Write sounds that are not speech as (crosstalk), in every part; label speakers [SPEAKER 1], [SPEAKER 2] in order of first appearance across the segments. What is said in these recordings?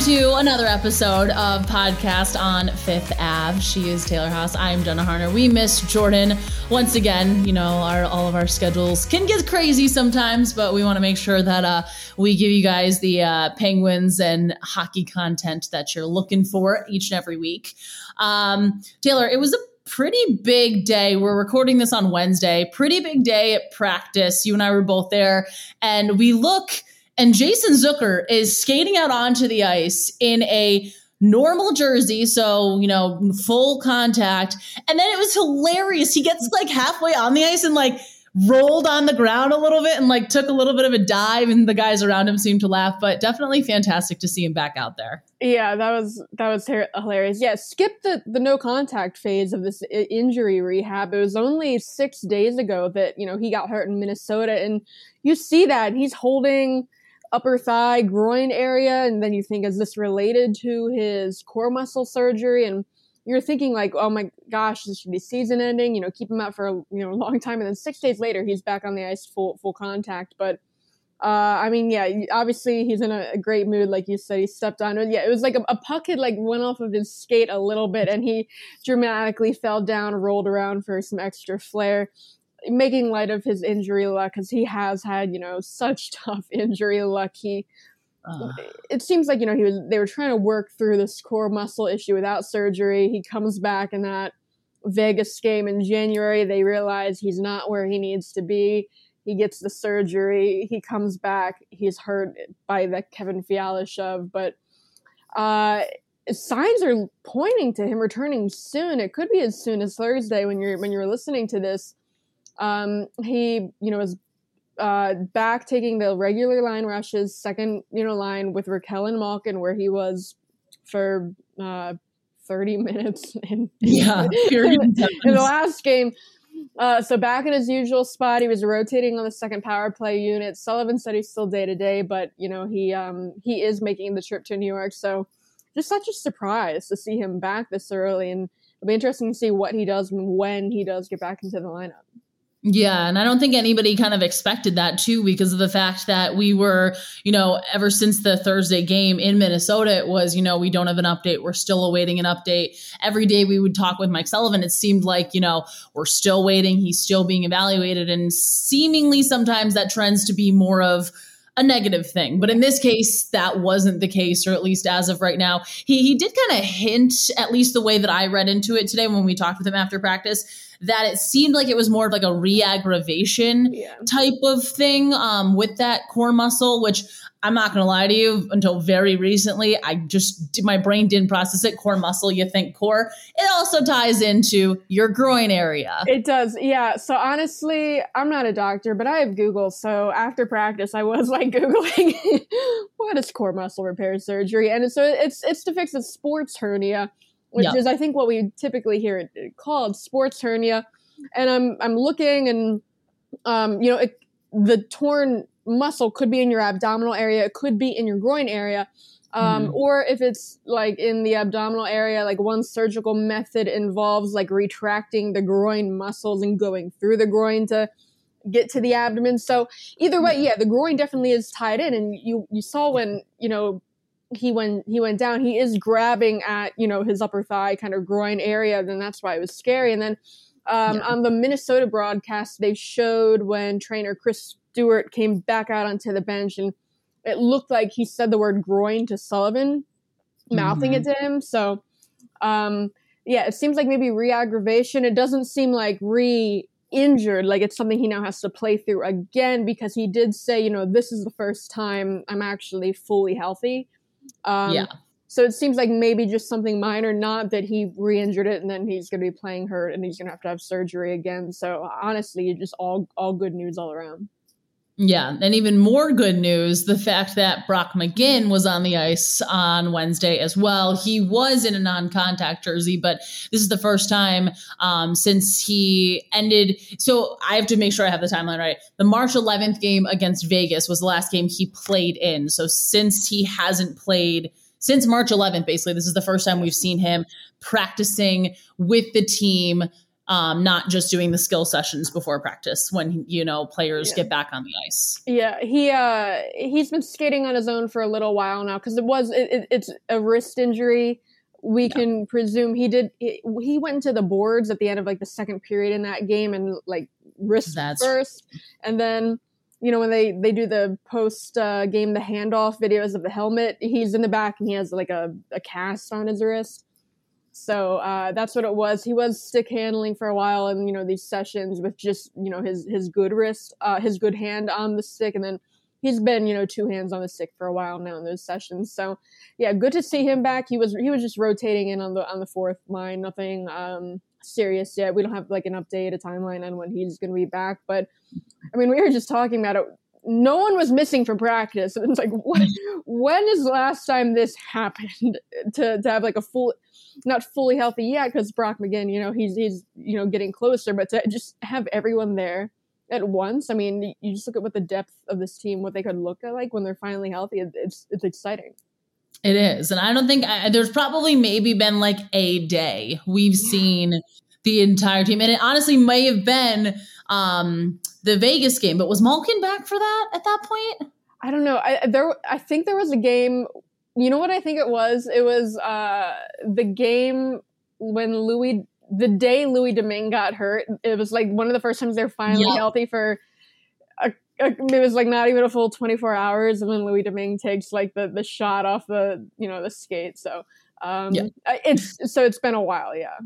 [SPEAKER 1] To another episode of Podcast on Fifth Ave. She is Taylor Haas. I'm Jenna Harner. We miss Jordan once again. You know, our all of our schedules can get crazy sometimes, but we want to make sure that uh, we give you guys the uh, Penguins and hockey content that you're looking for each and every week. Um, Taylor, it was a pretty big day. We're recording this on Wednesday. Pretty big day at practice. You and I were both there, and we look, and Jason Zucker is skating out onto the ice in a normal jersey, so you know, full contact. And then it was hilarious. He gets like halfway on the ice and like rolled on the ground a little bit and like took a little bit of a dive and the guys around him seemed to laugh but definitely fantastic to see him back out there
[SPEAKER 2] Yeah, that was that was hilarious. Yeah, skip the the no contact phase of this i- injury rehab. It was only six days ago that you know he got hurt in Minnesota, and you see that he's holding upper thigh groin area, and then you think, is this related to his core muscle surgery? And you're thinking like, oh my gosh, this should be season ending. You know, keep him out for a you know (laughs) long time, and then six days later he's back on the ice, full full contact, but. Uh, I mean, yeah, obviously he's in a, a great mood, like you said. He stepped on it. Yeah, it was like a, a puck had like went off of his skate a little bit, and he dramatically fell down, rolled around for some extra flair, making light of his injury luck because he has had, you know, such (laughs) tough injury luck. He,
[SPEAKER 1] Uh,
[SPEAKER 2] it seems like you know he was. They were trying to work through this core muscle issue without surgery. He comes back in that Vegas game in January. They realize he's not where he needs to be he gets the surgery. He comes back. He's hurt by the Kevin Fiala shove, but uh, signs are pointing to him returning soon. It could be as soon as Thursday when you're when you're listening to this. Um, he, you know, is uh, back taking the regular line rushes, second, you know, line with Rakell and Malkin, where he was for uh, 30 (laughs) minutes in,
[SPEAKER 1] yeah period
[SPEAKER 2] in the last game. Uh, so back in his usual spot, he was rotating on the second power play unit. Sullivan said he's still day to day, but you know he um, he is making the trip to New York. So just such a surprise to see him back this early, and it'll be interesting to see what he does when he does get back into the lineup.
[SPEAKER 1] Yeah, and I don't think anybody kind of expected that too because of the fact that we were, you know, ever since the Thursday game in Minnesota, it was, you know, we don't have an update. We're still awaiting an update. Every day we would talk with Mike Sullivan, it seemed like, you know, we're still waiting. He's still being evaluated. And seemingly sometimes that trends to be more of, a negative thing. But in this case, that wasn't the case, or at least as of right now. He he did kind of hint, at least the way that I read into it today when we talked with him after practice, that it seemed like it was more of like a re-aggravation
[SPEAKER 2] Yeah.
[SPEAKER 1] type of thing um, with that core muscle, which I'm not going to lie to you, until very recently, I just, my brain didn't process it. Core muscle, you think core. It also ties into your groin area.
[SPEAKER 2] It does, yeah. So honestly, I'm not a doctor, but I have Google. So after practice, I was like (laughs) googling what is core muscle repair surgery, and so it's it's to fix a sports hernia, which
[SPEAKER 1] Yeah.
[SPEAKER 2] is I think what we typically hear it called sports hernia. And I'm I'm looking, and um, you know, it, the torn muscle could be in your abdominal area, it could be in your groin area. Um,
[SPEAKER 1] Mhm.
[SPEAKER 2] Or if it's like in the abdominal area, like one surgical method involves like retracting the groin muscles and going through the groin to get to the abdomen. So either way, yeah, the groin definitely is tied in. And you you saw when you know he went he went down, he is grabbing at you know his upper thigh kind of groin area. Then that's why it was scary. And then Um, yeah. On the Minnesota broadcast, they showed when trainer Chris Stewart came back out onto the bench, and it looked like he said the word groin to Sullivan, mouthing mm-hmm. it to him. So, um, yeah, it seems like maybe re-aggravation. It doesn't seem like re injured like it's something he now has to play through again because he did say you know this is the first time i'm actually fully healthy um, yeah so it seems like maybe just something minor, not that he re-injured it and then he's going to be playing hurt and he's going to have to have surgery again. So honestly, just all all good news all around.
[SPEAKER 1] Yeah, and even more good news the fact that Brock McGinn was on the ice on Wednesday as well. He was in a non contact jersey, but this is the first time um, since he ended. So I have to make sure I have the timeline right. The March 11th game against Vegas was the last game he played in. So since he hasn't played since March 11th, basically, this is the first time we've seen him practicing with the team, um, not just doing the skill sessions before practice when you know players yeah. get back on the ice.
[SPEAKER 2] Yeah, he uh, he's been skating on his own for a little while now because it was it, it, it's a wrist injury. We yeah. can presume he did. He, he went into the boards at the end of like the second period in that game and like wrist That's first, and then you know when they they do the post uh, game the handoff videos of the helmet he's in the back and he has like a, a cast on his wrist so uh, that's what it was. He was stick handling for a while and you know these sessions with just you know his his good wrist uh, his good hand on the stick. And then he's been you know two hands on the stick for a while now in those sessions. So yeah good to see him back. He was he was just rotating in on the on the fourth line. Nothing um serious yet. We don't have like an update a timeline on when he's going to be back. But I mean, we were just talking about it. No one was missing from practice. (laughs) It's like, what, when is last time this happened (laughs) to, to have like a full, not fully healthy yet, because Brock McGinn, you know, he's, he's, you know, getting closer, but to just have everyone there at once. I mean, you just look at what the depth of this team, what they could look at like when they're finally healthy. It's, it's exciting.
[SPEAKER 1] It is. And I don't think I, there's probably maybe been like a day we've seen the entire team. And it honestly may have been um, the Vegas game. But was Malkin back for that at that point?
[SPEAKER 2] I don't know. I there I think there was a game. You know what I think it was? It was uh, the game when Louis the day Louis Domingue got hurt. It was like one of the first times they're finally healthy for a, a, it was like not even a full 24 hours and then Louis Domingue takes like the the shot off the you know the skate. So um yep. it's so it's been a while, yeah.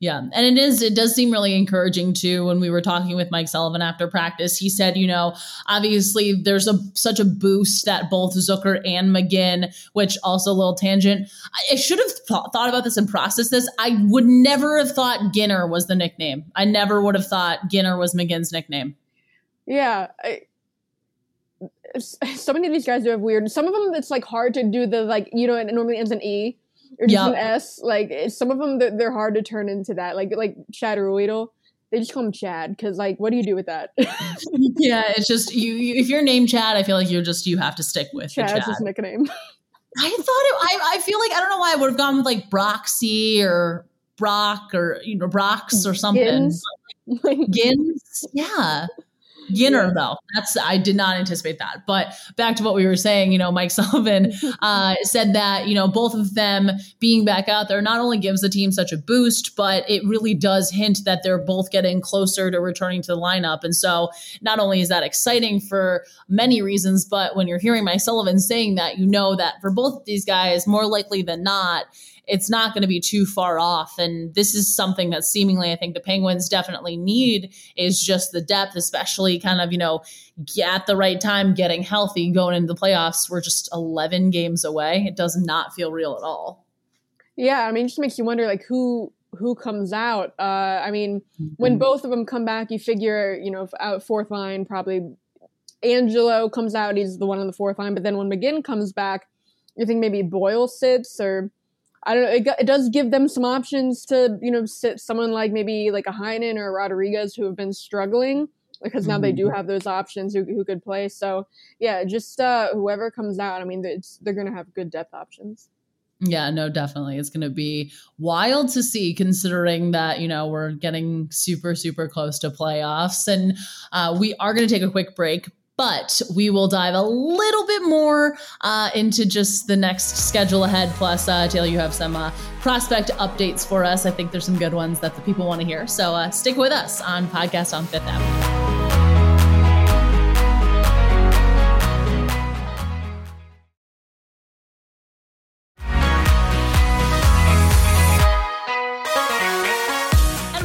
[SPEAKER 1] Yeah. And it is, it does seem really encouraging too. When we were talking with Mike Sullivan after practice, he said, you know, obviously there's a such a boost that both Zucker and McGinn, which also a little tangent. I, I should have th- thought about this and processed this. I would never have thought Ginner was the nickname. I never would have thought Ginner was McGinn's nickname.
[SPEAKER 2] Yeah. I, so many of these guys do have weird. Some of them, it's like hard to do the like you know it normally ends in e or just yep. an S. Like eh, some of them, they're, they're, hard to turn into that. Like like Chad Ruhwedel, they just call him Chad because like, what do you do with that? (laughs)
[SPEAKER 1] yeah, it's just you, you, If you're named Chad, I feel like you're just you have to stick with
[SPEAKER 2] Chad's Chad. his nickname. (laughs)
[SPEAKER 1] I thought it. I I feel like I don't know why I would have gone with like Broxy or Brock or you know Brox or something. (laughs) Gins. Gins. Yeah. Ginner, yeah. though. That's I did not anticipate that. But back to what we were saying, you know, Mike (laughs) Sullivan uh, said that you know both of them being back out there not only gives the team such a boost, but it really does hint that they're both getting closer to returning to the lineup. And so, not only is that exciting for many reasons, but when you're hearing Mike Sullivan saying that, you know that for both of these guys, more likely than not it's not going to be too far off. And this is something that seemingly I think the Penguins definitely need is just the depth, especially kind of, you know, at the right time, getting healthy, going into the playoffs. We're just 11 games away. It does not feel real at all.
[SPEAKER 2] Yeah. I mean, it just makes you wonder like who, who comes out. Uh, I mean, mm-hmm. when both of them come back, you figure, you know, out fourth line, probably Angelo comes out. He's the one on the fourth line. But then when McGinn comes back, you think maybe Boyle sits or I don't know. It, it does give them some options to, you know, sit someone like maybe like a Heinen or a Rodrigues who have been struggling because now mm-hmm. they do mm-hmm. have those options who, who could play. So yeah, just uh, whoever comes out, I mean, they're going to have good depth options.
[SPEAKER 1] Yeah, no, definitely. It's going to be wild to see considering that, you know, we're getting super, super close to playoffs. And uh, we are going to take a quick break. But we will dive a little bit more uh, into just the next schedule ahead. Plus, uh, Taylor, you have some uh, prospect updates for us. I think there's some good ones that the people want to hear. So uh, stick with us on Podcast on Fifth Avenue.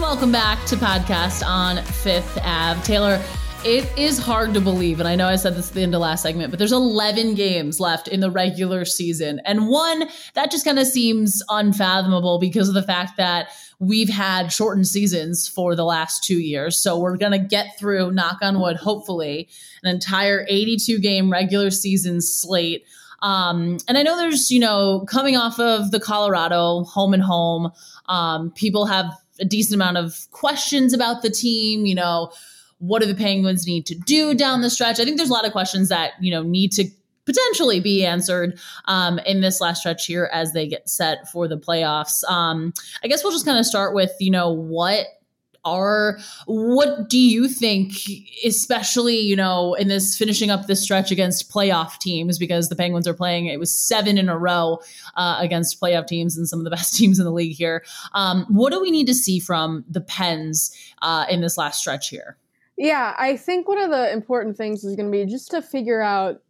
[SPEAKER 1] welcome back to podcast on Fifth Ave. Taylor, it is hard to believe, and I know I said this at the end of last segment, but there's 11 games left in the regular season. And one, that just kind of seems unfathomable because of the fact that we've had shortened seasons for the last two years. So we're going to get through, knock on wood, hopefully, an entire 82 game regular season slate. Um, and I know there's, you know, coming off of the Colorado home and home, um, people have a decent amount of questions about the team, you know, what do the Penguins need to do down the stretch? I think there's a lot of questions that, you know, need to potentially be answered um, in this last stretch here as they get set for the playoffs. Um, I guess we'll just kind of start with, you know, what are what do you think especially you know in this finishing up this stretch against playoff teams because the penguins are playing it was seven in a row uh, against playoff teams and some of the (laughs) best teams in the league here um, what do we need to see from the pens uh, in this last stretch here
[SPEAKER 2] yeah, I think one of the important things is going to be just to figure out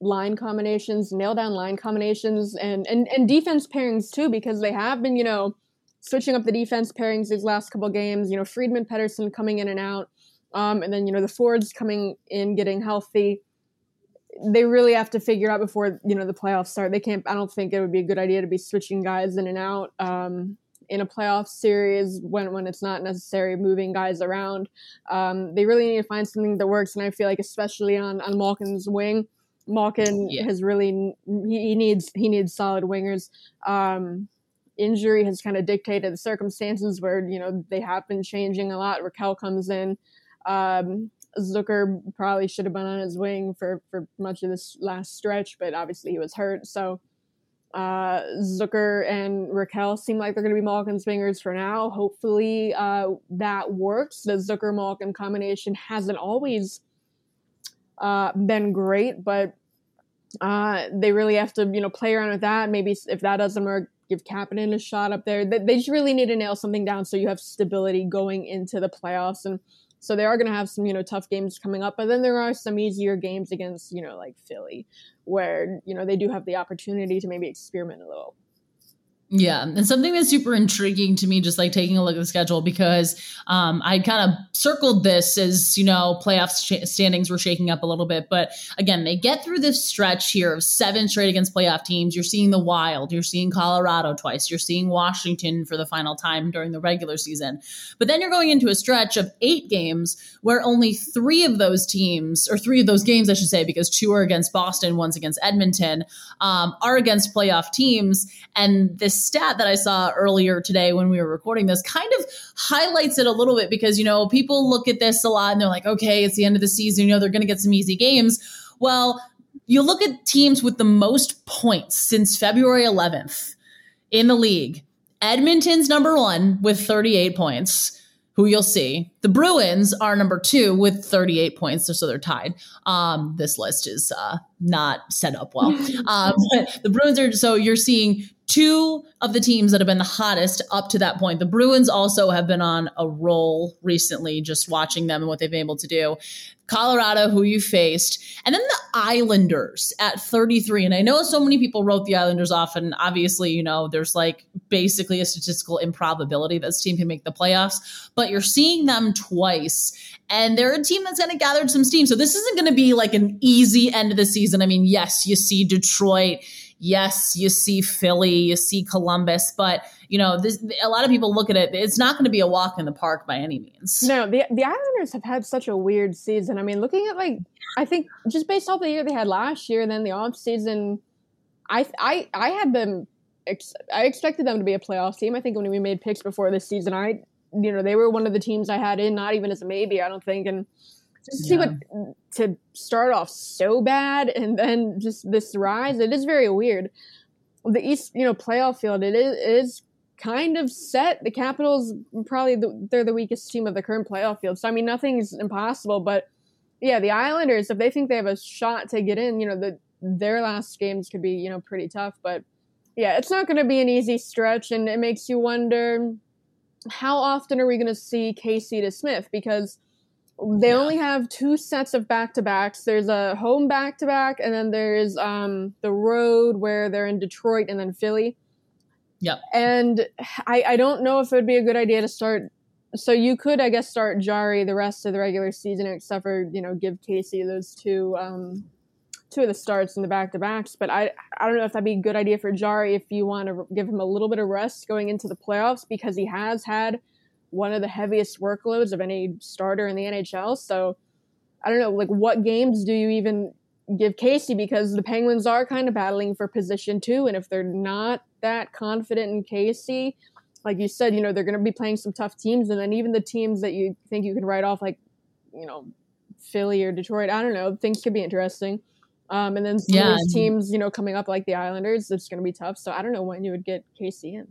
[SPEAKER 2] line combinations, nail down line combinations, and and and defense pairings too, because they have been, you know, switching up the defense pairings these last couple games. You know, Friedman, Pettersson coming in and out, um, and then you know the Fords coming in, getting healthy. They really have to figure out before you know the playoffs start. They can't. I don't think it would be a good idea to be switching guys in and out. Um, in a playoff series when when it's not necessary moving guys around. Um, they really need to find something that works, and I feel like especially on on Malkin's wing, Malkin yeah. has really he, he, needs he needs solid wingers. Um, injury has kind of dictated the circumstances where you know they have been changing a lot. Rakell comes in. Um, Zucker probably should have been on his wing for, for much of this last stretch, but obviously he was hurt. So uh, Zucker and Rakell seem like they're going to be Malkin swingers for now. Hopefully uh, that works. The Zucker Malkin combination hasn't always uh, been great, but uh, they really have to you know play around with that. Maybe if that doesn't work, give Kapanen a shot up there. They just really need to nail something down so you have stability going into the playoffs and so they are going to have some, you know, tough games coming up, but then there are some easier games against, you know, like Philly, where, you know, they do have the opportunity to maybe experiment a little.
[SPEAKER 1] Yeah, and something that's super intriguing to me, just like taking a look at the schedule, because um, I kind of circled this as you know playoff sh- standings were shaking up a little bit, but again, they get through this stretch here of seven straight against playoff teams. You're seeing the Wild, you're seeing Colorado twice, you're seeing Washington for the final time during the regular season, but then you're going into a stretch of eight games where only three of those teams, or three of those games, I should say, because two are against Boston, one's against Edmonton, um, are against playoff teams, and this stat that I saw earlier today when we were recording this kind of highlights it a little bit because, you know, people look at this a lot and they're like, okay, it's the end of the season, you know, they're going to get some easy games. Well, you look at teams with the most points since February 11th in the league. Edmonton's number one with 38 points who you'll see. The Bruins are number two with 38 points, so they're tied. Um, this list is uh, not set up well. (laughs) Um, the Bruins are so you're seeing two of the teams that have been the hottest up to that point. The Bruins also have been on a roll recently, just watching them and what they've been able to do. Colorado, who you faced, and then the Islanders at 33. And I know so many people wrote the Islanders off, and obviously, you know, there's like basically a statistical improbability that this team can make the playoffs, but you're seeing them twice. And they're a team that's going to gather some steam. So this isn't going to be like an easy end of the season. I mean, yes, you see Detroit yes, you see Philly, you see Columbus, but you know, this, a lot of people look at it. It's not going to be a walk in the park by any means.
[SPEAKER 2] No, the the Islanders have had such a weird season. I mean, looking at like, I think just based off the year they had last year, and then the off season, I I I had them. I expected them to be a playoff team. I think when we made picks before this season, I you know they were one of the teams I had in, not even as a maybe. I don't think, and just yeah. see what to start off so bad and then just this rise. It is very weird. The East, you know, playoff field. It is, it is kind of set. The Capitals probably the, they're the weakest team of the current playoff field. So I mean, nothing's impossible. But yeah, the Islanders, if they think they have a shot to get in, you know, the their last games could be, you know, pretty tough. But yeah, it's not going to be an easy stretch, and it makes you wonder how often are we going to see Casey DeSmith? because they yeah. only have two sets of back to backs. There's a home back to back, and then there's um, the road where they're in Detroit and then Philly.
[SPEAKER 1] Yep.
[SPEAKER 2] And I, I don't know if it would be a good idea to start. So you could, I guess, start Jarry the rest of the regular season, except for you know give Casey those two um, two of the starts in the back to backs. But I I don't know if that'd be a good idea for Jarry if you want to give him a little bit of rest going into the playoffs because he has had one of the heaviest workloads of any starter in the NHL. So I don't know, like what games do you even give Casey because the Penguins are kind of battling for position too, and if they're not that confident in Casey, like you said, you know they're going to be playing some tough teams, and then even the teams that you think you can write off, like you know Philly or Detroit, I don't know, things could be interesting. Um, and then some yeah, of these teams, you know, coming up like the Islanders, it's going to be tough. So I don't know when you would get Casey in.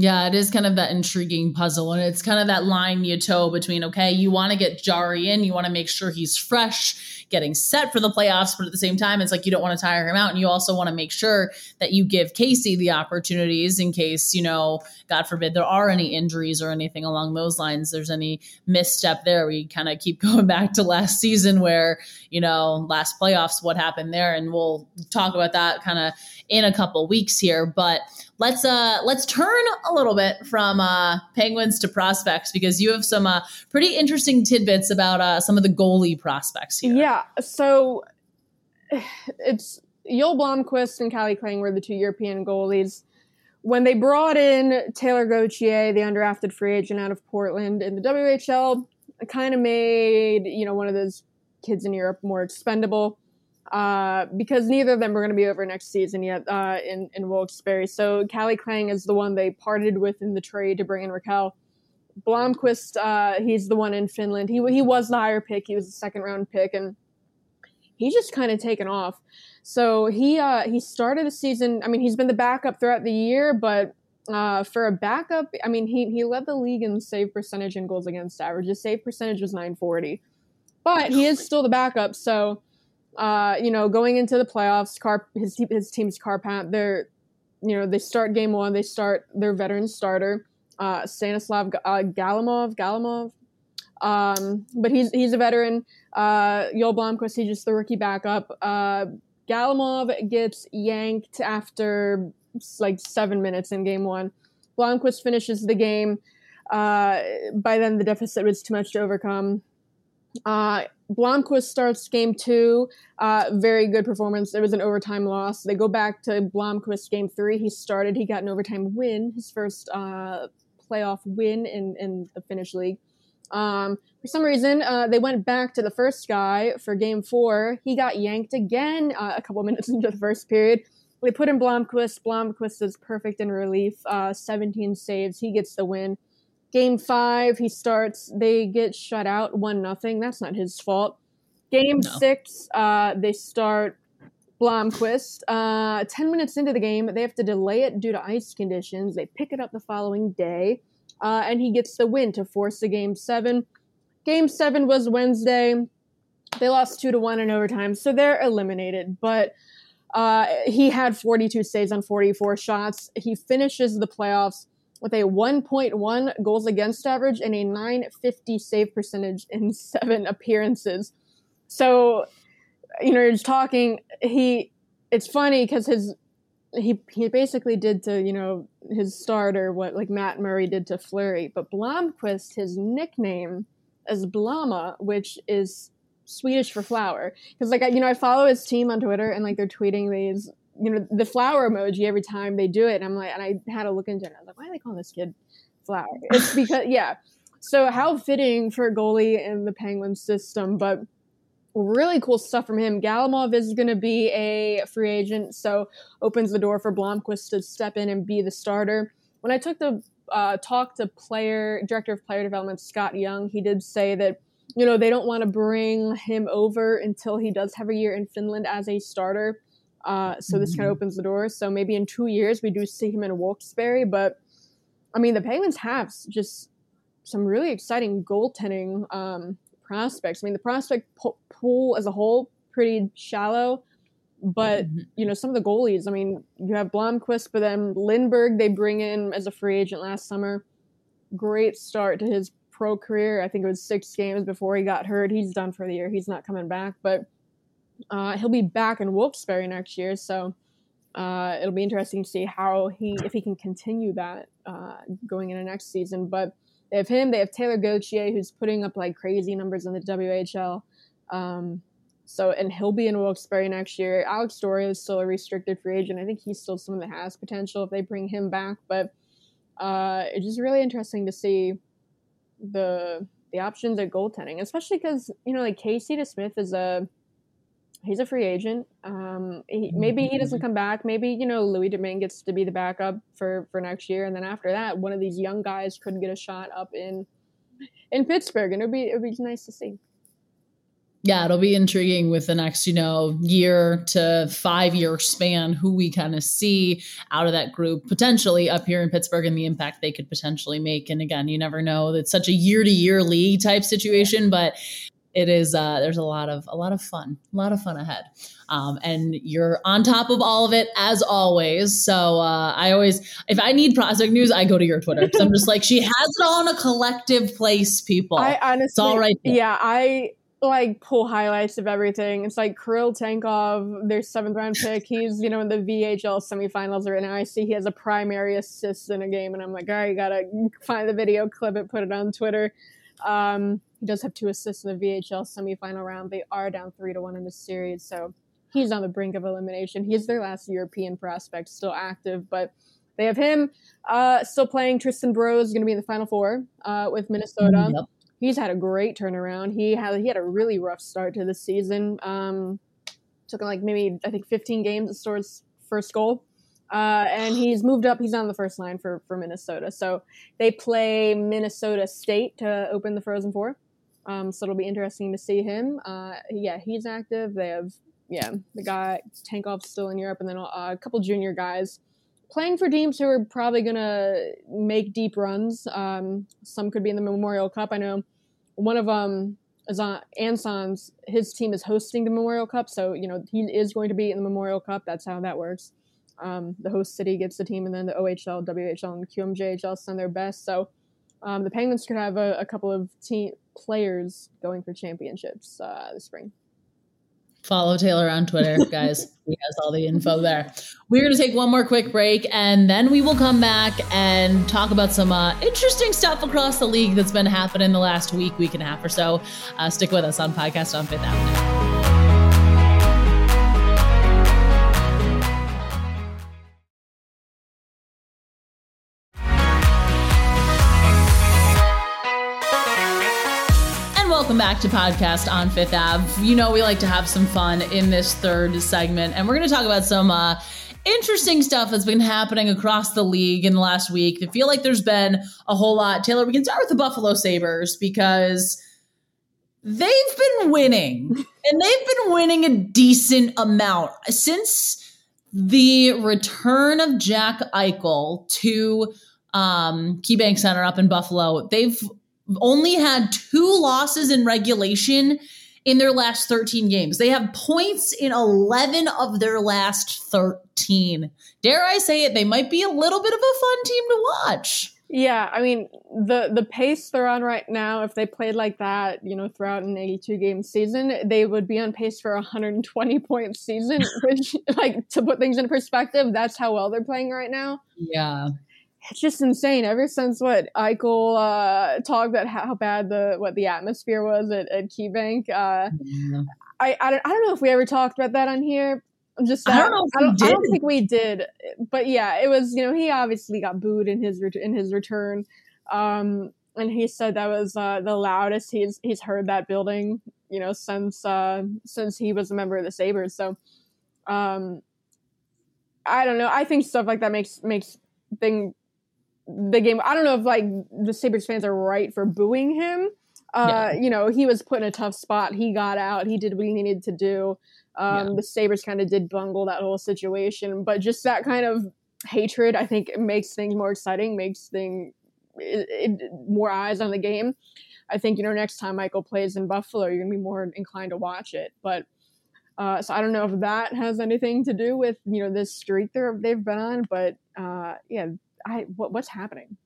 [SPEAKER 1] Yeah, it is kind of that intriguing puzzle. And it's kind of that line you toe between, okay, you want to get Jarry in, you want to make sure he's fresh, getting set for the playoffs, but at the same time, it's like you don't want to tire him out. And you also want to make sure that you give Casey the opportunities in case, you know, God forbid there are any injuries or anything along those lines. There's any misstep there. We kind of keep (laughs) going back to last season where, you know, last playoffs, what happened there. And we'll talk about that kind of in a couple weeks here. But let's uh let's turn a little bit from uh penguins to prospects because you have some uh pretty interesting tidbits about uh some of the goalie prospects here.
[SPEAKER 2] Yeah. So (sighs) it's Joel Blomqvist and Calle Clang were the two European goalies. When they brought in Taylor Gauthier, the undrafted free agent out of Portland in the WHL, it kind of made, you know, one of those kids in Europe more expendable uh, because neither of them are going to be over next season yet uh, in in Wilkes-Barre. So Calle Clang is the one they parted with in the trade to bring in Rakell. Blomqvist, uh, he's the one in Finland. He he was the higher pick. He was the second round pick, and he's just kind of taken off. So he uh, he started the season. I mean, he's been the backup throughout the year, but uh, for a backup, I mean, he he led the league in save percentage and goals against average. His save percentage was 940, but he is still the backup. So uh, you know, going into the playoffs, Car- his his team's Kärpät, they're, you know, they start game one, they start their veteran starter, uh, Stanislav uh, Galimov, Galimov, um, but he's he's a veteran. Uh, Joel Blomqvist, he's just the rookie backup. Uh, Galimov gets yanked after like seven minutes in game one. Blomqvist finishes the game. Uh, by then, the deficit was too much to overcome. Uh, Blomqvist starts game two. Uh, very good performance. It was an overtime loss. They go back to Blomqvist game three. He started. He got an overtime win, his first uh, playoff win in, in the Finnish league. Um, for some reason, uh, they went back to the first guy for game four. He got yanked again uh, a couple (laughs) minutes into the first period. They put in Blomqvist. Blomqvist is perfect in relief. Uh, 17 saves. He gets the win. Game five, he starts. They get shut out one nothing. That's not his fault. Game no. six, uh, they start Blomqvist. Uh, Ten minutes into the game, they have to delay it due to ice conditions. They pick it up the following day, uh, and he gets the win to force the game seven. Game seven was Wednesday. They lost two to one in overtime, so they're eliminated. But uh, he had 42 saves on 44 shots. He finishes the playoffs with a 1.1 goals against average and a 950 save percentage in (laughs) seven appearances. So, you know, you're just talking. He, it's funny because his, he he basically did to you know his starter what like Matt Murray did to Fleury, but Blomqvist, his nickname is Blomma, which is Swedish for flower. Because like I, you know, I follow his team on Twitter and like they're tweeting these you know, the flower emoji every time they do it. And I'm like, and I had to look into it. I was like, why are they calling this kid flower? It's (laughs) because, yeah. So how fitting for a goalie in the Penguin system, but really cool stuff from him. Galimov is going to be a free agent, so opens the door for Blomqvist to step in and be the starter. When I took the uh, talk to player director of player development Scott Young, he did say that you know they don't want to bring him over until he does have a year in Finland as a starter. Uh, so this kind of mm-hmm. opens the door. So maybe in two years we do see him in Wilkes-Barre. But I mean, the Penguins have just some really exciting goaltending um, prospects. I mean, the prospect pool as a whole pretty shallow, but mm-hmm. you know some of the goalies. I mean, you have Blomqvist, but then Lindberg they bring in as a free agent last summer. Great start to his pro career. I think it was six games before he got hurt. He's done for the year. He's not coming back, but uh, he'll be back in Wilkes-Barre next year. So uh, it'll be interesting to see how he if he can continue that uh, going into next season. But they have him. They have Taylor Gauthier, who's putting up like crazy numbers in the WHL. Um, so and he'll be in Wilkes-Barre next year. Alex Story is still a restricted free agent. I think he's still someone that has potential if they bring him back. But uh, it's just really interesting to see the the options at goaltending, especially because you know like Casey DeSmith is a he's a free agent. Um, he, maybe he doesn't come back. Maybe you know Louis Domingue gets to be the backup for for next year, and then after that, one of these young guys could get a shot up in in Pittsburgh, and it'd be it'd be nice to see.
[SPEAKER 1] Yeah, it'll be intriguing with the next, you know, year to five year span who we kind of see out of that group potentially up here in Pittsburgh and the impact they could potentially make. And again, you never know. It's such a year to year league type situation, but it is uh, there's a lot of a lot of fun a lot of fun ahead um, and you're on top of all of it as always so uh, i always if i need prospect news i go to your twitter because i'm just like she has it all in a collective place people
[SPEAKER 2] i honestly it's all right there. yeah i like pull highlights of everything. It's like Kirill Tankov, their seventh round pick. He's, you know, in the VHL semifinals right now. I see he has a primary assist in a game, and I'm like, all right, you gotta find the video, clip it, put it on Twitter. Um, he does have two assists in the VHL semifinal round. They are down three to one in the series, so he's on the brink of elimination. He's their last European prospect, still active, but they have him uh, still playing. Tristan Broz is going to be in the final four uh, with Minnesota. Mm, yep. He's had a great turnaround. He had he had a really rough start to the season. Um, took like maybe I think 15 games to score his first goal. Uh, and he's moved up. He's on the first line for, for Minnesota. So they play Minnesota State to open the Frozen Four. Um, so it'll be interesting to see him. Uh, yeah, he's active. They have yeah the guy Tankov's still in Europe, and then uh, a couple junior guys playing for teams who are probably gonna make deep runs. Um, some could be in the Memorial Cup. I know one of them is on Anson's. His team is hosting the Memorial Cup, so you know he is going to be in the Memorial Cup. That's how that works. Um, the host city gets the team, and then the OHL, WHL, and QMJHL send their best. So um, the Penguins could have a, a, couple of team players going for championships uh, this spring.
[SPEAKER 1] Follow Taylor on Twitter, (laughs) guys. he has all the info there. We're going to take one more quick break, and then we will come back and talk about some uh, interesting stuff across the league that's been happening the last week, week and a half or so. Uh, stick with us on Podcast on Fifth Avenue. Back to podcast on Fifth Ave. You know we like to have some fun in this third segment, and we're going to talk about some uh, interesting stuff that's been happening across the league in the last week. I feel like there's been a whole lot. Taylor, we can start with the Buffalo Sabres because they've been winning, (laughs) and they've been winning a decent amount since the return of Jack Eichel to um, KeyBank Center up in Buffalo. They've only had two losses in regulation in their last 13 games. They have points in 11 of their last 13. Dare I say it, they might be a little bit of a fun team to watch.
[SPEAKER 2] Yeah, I mean the the pace they're on right now. If they played like that, you know, throughout an 82 game season, they would be on pace for a 120 point season. (laughs) Which, like, to put things in perspective, that's how well they're playing right now.
[SPEAKER 1] Yeah,
[SPEAKER 2] it's just insane. Ever since what Eichel uh, talked about how bad the what the atmosphere was at, at KeyBank, uh, yeah. I, I don't, I don't know if we ever talked about that on here. Just
[SPEAKER 1] I don't know. I don't,
[SPEAKER 2] I, don't, think we did, but yeah, it was. You know, he obviously got booed in his in his return, um, and he said that was uh, the loudest he's he's heard that building. You know, since uh, since he was a member of the Sabres. So, um, I don't know. I think stuff like that makes makes thing the game. I don't know if like the Sabres fans are right for booing him. Uh, yeah. You know, he was put in a tough spot. He got out. He did what he needed to do. Um, yeah. The Sabres kind of did bungle that whole situation, but just that kind of hatred, I think, makes things more exciting, makes things it, it, more eyes on the game. I think you know next time Eichel plays in Buffalo, you're gonna be more inclined to watch it. But uh, so I don't know if that has anything to do with you know this streak they've been on, but uh, yeah, I what, what's happening?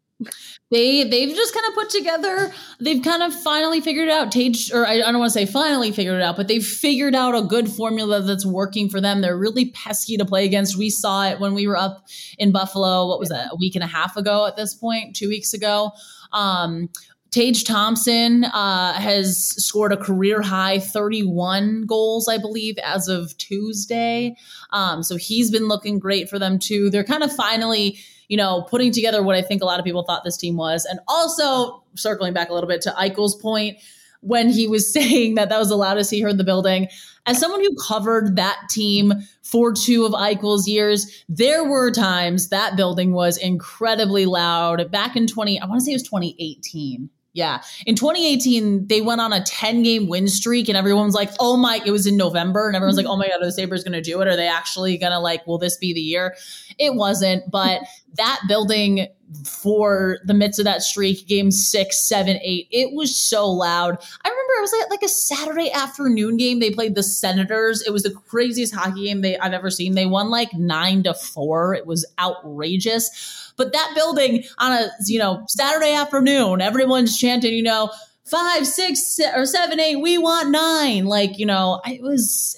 [SPEAKER 1] they they've just kind of put together they've kind of finally figured it out Tage or I, I don't want to say finally figured it out but they've figured out a good formula that's working for them they're really pesky to play against we saw it when we were up in Buffalo what was that a week and a half ago at this point two weeks ago um Tage Thompson uh, has scored a career high 31 goals, I believe, as of Tuesday. Um, so he's been looking great for them too. They're kind of finally you know, putting together what I think a lot of people thought this team was. And also circling back a little bit to Eichel's point when he was (laughs) saying that that was the loudest he heard in the building. As someone who covered that team for two of Eichel's years, there were times that building was incredibly loud. Back in 20, I want to say it was 2018. Yeah. In 2018, they went on a 10 game win streak, and everyone's like, oh my, it was in November, and everyone's like, oh my God, are the Sabres going to do it? Are they actually going to, like, will this be the year? It wasn't, but that building for the midst of that streak, game six, seven, eight, it was so loud. I remember it was like a Saturday afternoon game. They played the Senators. It was the craziest hockey game they I've ever seen. They won like nine to four. It was outrageous. But that building on a you know Saturday afternoon, everyone's chanting, you know, five, six, or seven, eight. We want nine. Like you know, it was.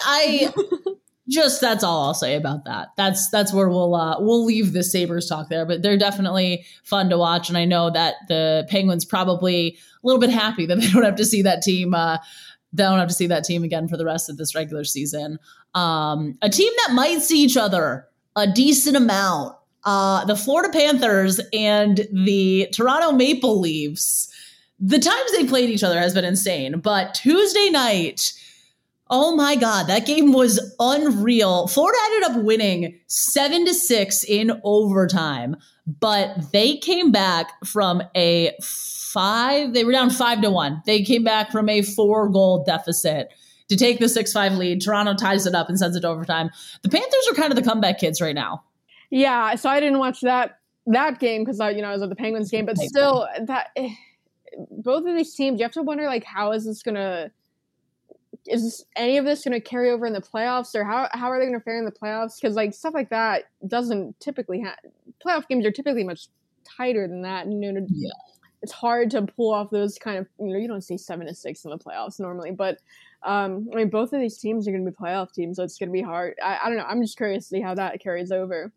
[SPEAKER 1] I (laughs) just that's all I'll say about that. That's that's where we'll uh, we'll leave the Sabres talk there, but they're definitely fun to watch, and I know that the Penguins probably a little bit happy that (laughs) they don't have to see that team. Uh, they don't have to see that team again for the rest of this regular season. Um, a team that might see each other a decent amount. Uh, the Florida Panthers and the Toronto Maple Leafs. The times they played each other has been insane, but Tuesday night Oh my God, that game was unreal. Florida ended up winning seven to six in overtime, but they came back from a five, they were down five to one. They came back from a four goal deficit to take the six five lead. Toronto ties it up and sends it to overtime. The Panthers are kind of the comeback kids right now.
[SPEAKER 2] Yeah, so I didn't watch that that game because I, you know, I was at the Penguins game, but still, that eh, both of these teams, you have to wonder like how is this gonna is any of this going to carry over in the playoffs or how, how are they going to fare in the playoffs because like stuff like that doesn't typically happen playoff games are typically much tighter than that and you know yeah. It's hard to pull off those kind of you know you don't see seven to six in the playoffs normally but um, i mean both of these teams are going to be playoff teams so it's going to be hard I, I don't know i'm just curious to see how that carries over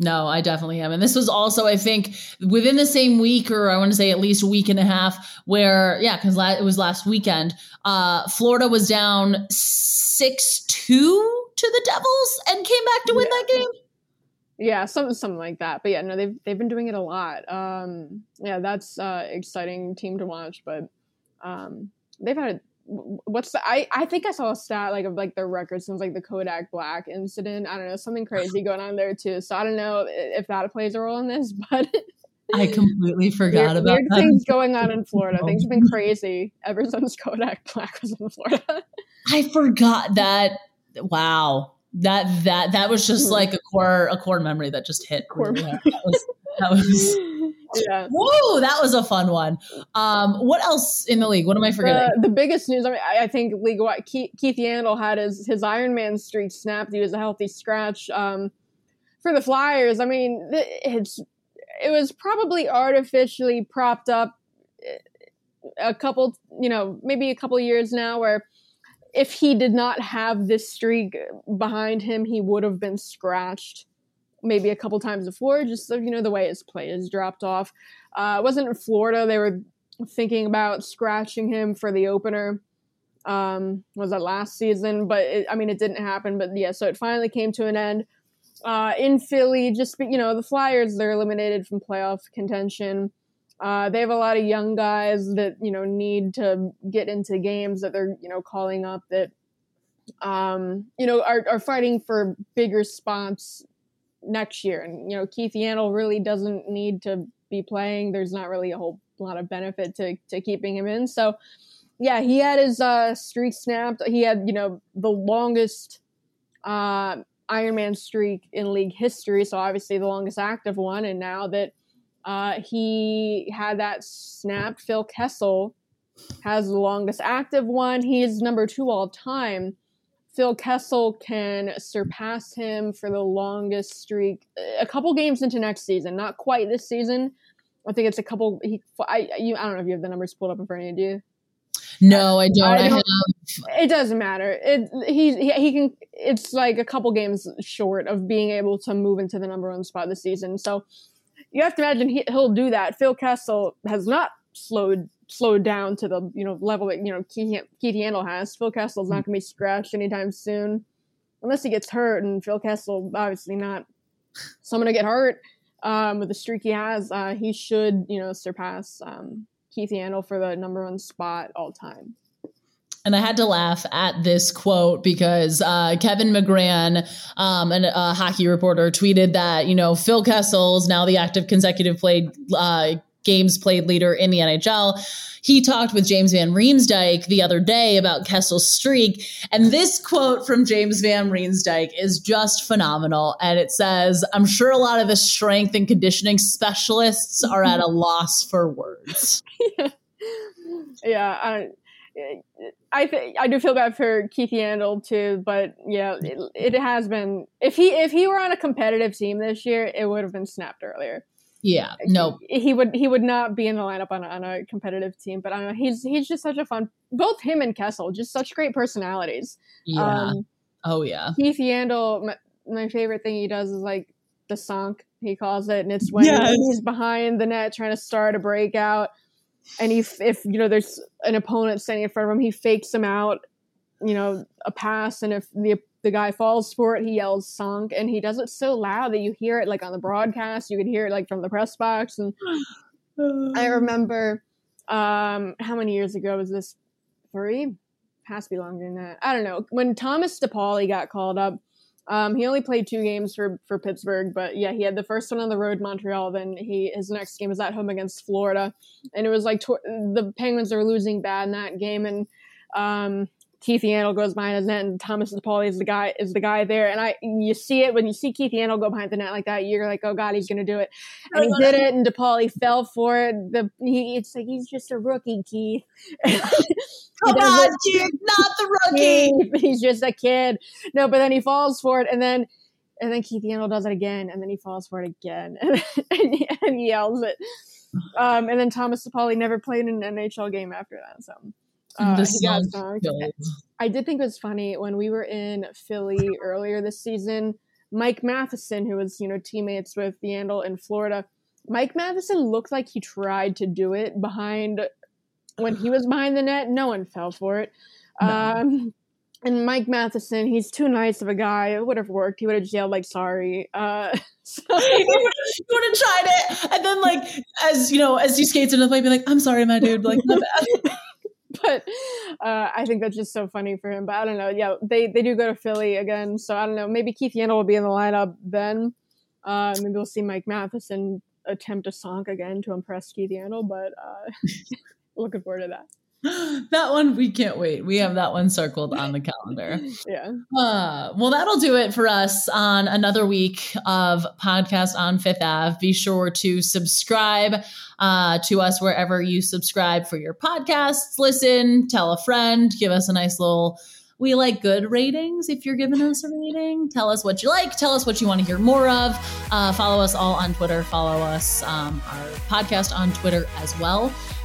[SPEAKER 1] no, I definitely am. And this was also, I think, within the same week, or I want to say at least a week and a half, where, yeah, because la- it was last weekend, uh, Florida was down 6 2 to the Devils and came back to win yeah. that game.
[SPEAKER 2] Yeah, something something like that. But yeah, no, they've they've been doing it a lot. Um, yeah, that's uh, exciting team to watch. But um, they've had what's the I, I think I saw a stat like of like their record since like the Kodak Black incident. I don't know, something crazy going on there too. So I don't know if that plays a role in this, (laughs) but
[SPEAKER 1] I completely (laughs) forgot weird, about
[SPEAKER 2] weird that. things going on in Florida. Things have been (laughs) crazy ever since Kodak Black was in Florida.
[SPEAKER 1] I forgot that. Wow. That that that was just hmm. like a core a core memory that just hit. Core really that was, that was (laughs) yeah. Whoa, that was a fun one. Um, what else in the league? What am I forgetting?
[SPEAKER 2] the biggest news. I mean, I, I think league wide, Keith, Keith Yandle had his his Ironman streak snapped. He was a healthy scratch um, for the Flyers. I mean, it's it was probably artificially propped up eh, a couple, you know, maybe a couple years now where if he did not have this streak behind him, he would have been scratched maybe a couple times before, just so you know the way his play has dropped off. Uh, it wasn't in Florida. They were thinking about scratching him for the opener. Um, was that last season? But it, I mean, it didn't happen. But yeah, so it finally came to an end. Uh, in Philly, just you know, the Flyers they're eliminated from playoff contention. Uh, they have a lot of young guys that you know need to get into games that they're you know calling up that um, you know are, are fighting for bigger spots next year. And, you know, Keith Yandle really doesn't need to be playing. There's not really a whole lot of benefit to, to keeping him in. So, yeah, he had his uh, streak snapped. He had, you know, the longest uh, Ironman streak in league history. So, obviously, the longest active one. And now that Uh, he had that snapped. Phil Kessel has the longest active one. He's number two all time. Phil Kessel can surpass him for the longest streak a couple games into next season. Not quite this season. I think it's a couple. He, I, you, I don't know if you have the numbers pulled up in front of you. Do you?
[SPEAKER 1] No, I don't. I, have...
[SPEAKER 2] It doesn't matter. It he, he he can. It's like a couple games short of being able to move into the number one spot this season. So you have to imagine he, he'll do that. Phil Kessel has not slowed slowed down to the you know level that you know Keith, Keith Yandle has. Phil Kessel's not going to be scratched anytime soon, unless he gets hurt. And Phil Kessel obviously not someone to get hurt. Um, with the streak he has, uh, he should you know surpass um, Keith Yandle for the number one spot all time.
[SPEAKER 1] And I had to laugh at this quote because uh, Kevin McGran, um, an, a hockey reporter, tweeted that you know Phil Kessel is now the active consecutive played uh, games played leader in the NHL. He talked with James Van Riemsdyk the other day about Kessel's streak. And this quote from James Van Riemsdyk is just phenomenal. And it says, I'm sure a lot of the strength and conditioning specialists are at a loss for words. (laughs)
[SPEAKER 2] yeah. I, I th- I do feel bad for Keith Yandle too, but yeah, it, it has been. If he if he were on a competitive team this year, it would have been snapped earlier.
[SPEAKER 1] Yeah, no,
[SPEAKER 2] he, he, would he would not be in the lineup on a, on a competitive team. But I don't know, he's he's just such a fun. Both him and Kessel, just such great personalities.
[SPEAKER 1] Yeah. Um, oh yeah.
[SPEAKER 2] Keith Yandle, my, my, favorite thing he does is like the sunk he calls it, and it's when yes. he's behind the net trying to start a breakout, and he if you know there's an opponent standing in front of him, he fakes him out, you know, a pass, and if the the guy falls for it, he yells sunk, and he does it so loud that you hear it like on the broadcast. You can hear it like from the press box. And (sighs) I remember um how many years ago was this? Three? Has to be longer than that. I don't know. When Thomas Di Pauli got called up, um, he only played two games for for Pittsburgh, but yeah, he had the first one on the road, Montreal. Then he his next game was at home against Florida, and it was like to- the Penguins are losing bad in that game, and um, Keith Yandle goes behind his net and Thomas Di Pauli is the guy is the guy there. And I you see it when you see Keith Yandle go behind the net like that, you're like, oh god, he's gonna do it. And he did it, and Di Pauli fell for it. The he, it's like he's just a rookie, Keith. (laughs)
[SPEAKER 1] Come on, Keith, not the rookie.
[SPEAKER 2] he's just a kid. No, but then he falls for it, and then and then Keith Yandle does it again, and then he falls for it again, (laughs) and, and, and he yells it. Um, and then Thomas Di Pauli never played an NHL game after that. So uh, I did think it was funny when we were in Philly earlier this season. Mike Matheson, who was you know teammates with Yandle in Florida, Mike Matheson looked like he tried to do it behind when he was behind the net. No one fell for it. No. Um, and Mike Matheson, he's too nice of a guy. It would have worked. He would have yelled like "sorry." Uh, (laughs) so (laughs)
[SPEAKER 1] he would have tried it, and then like as you know, as he skates into the play, be like, "I'm sorry, my dude." Like. (laughs)
[SPEAKER 2] but uh, I think that's just so funny for him. But I don't know. Yeah, they they do go to Philly again, so I don't know. Maybe Keith Yandle will be in the lineup then. Uh, maybe we'll see Mike Matheson attempt a song again to impress Keith Yandle, but uh, (laughs) looking forward to that. (gasps)
[SPEAKER 1] that one we can't wait. We have that one circled on the calendar. (laughs)
[SPEAKER 2] yeah.
[SPEAKER 1] Uh, well, that'll do it for us on another week of podcast on Fifth Ave. Be sure to subscribe uh, to us wherever you subscribe for your podcasts. Listen, tell a friend, give us a nice little. We like good ratings. If you're giving us a rating, tell us what you like. Tell us what you want to hear more of. Uh, follow us all on Twitter. Follow us um, our podcast on Twitter as well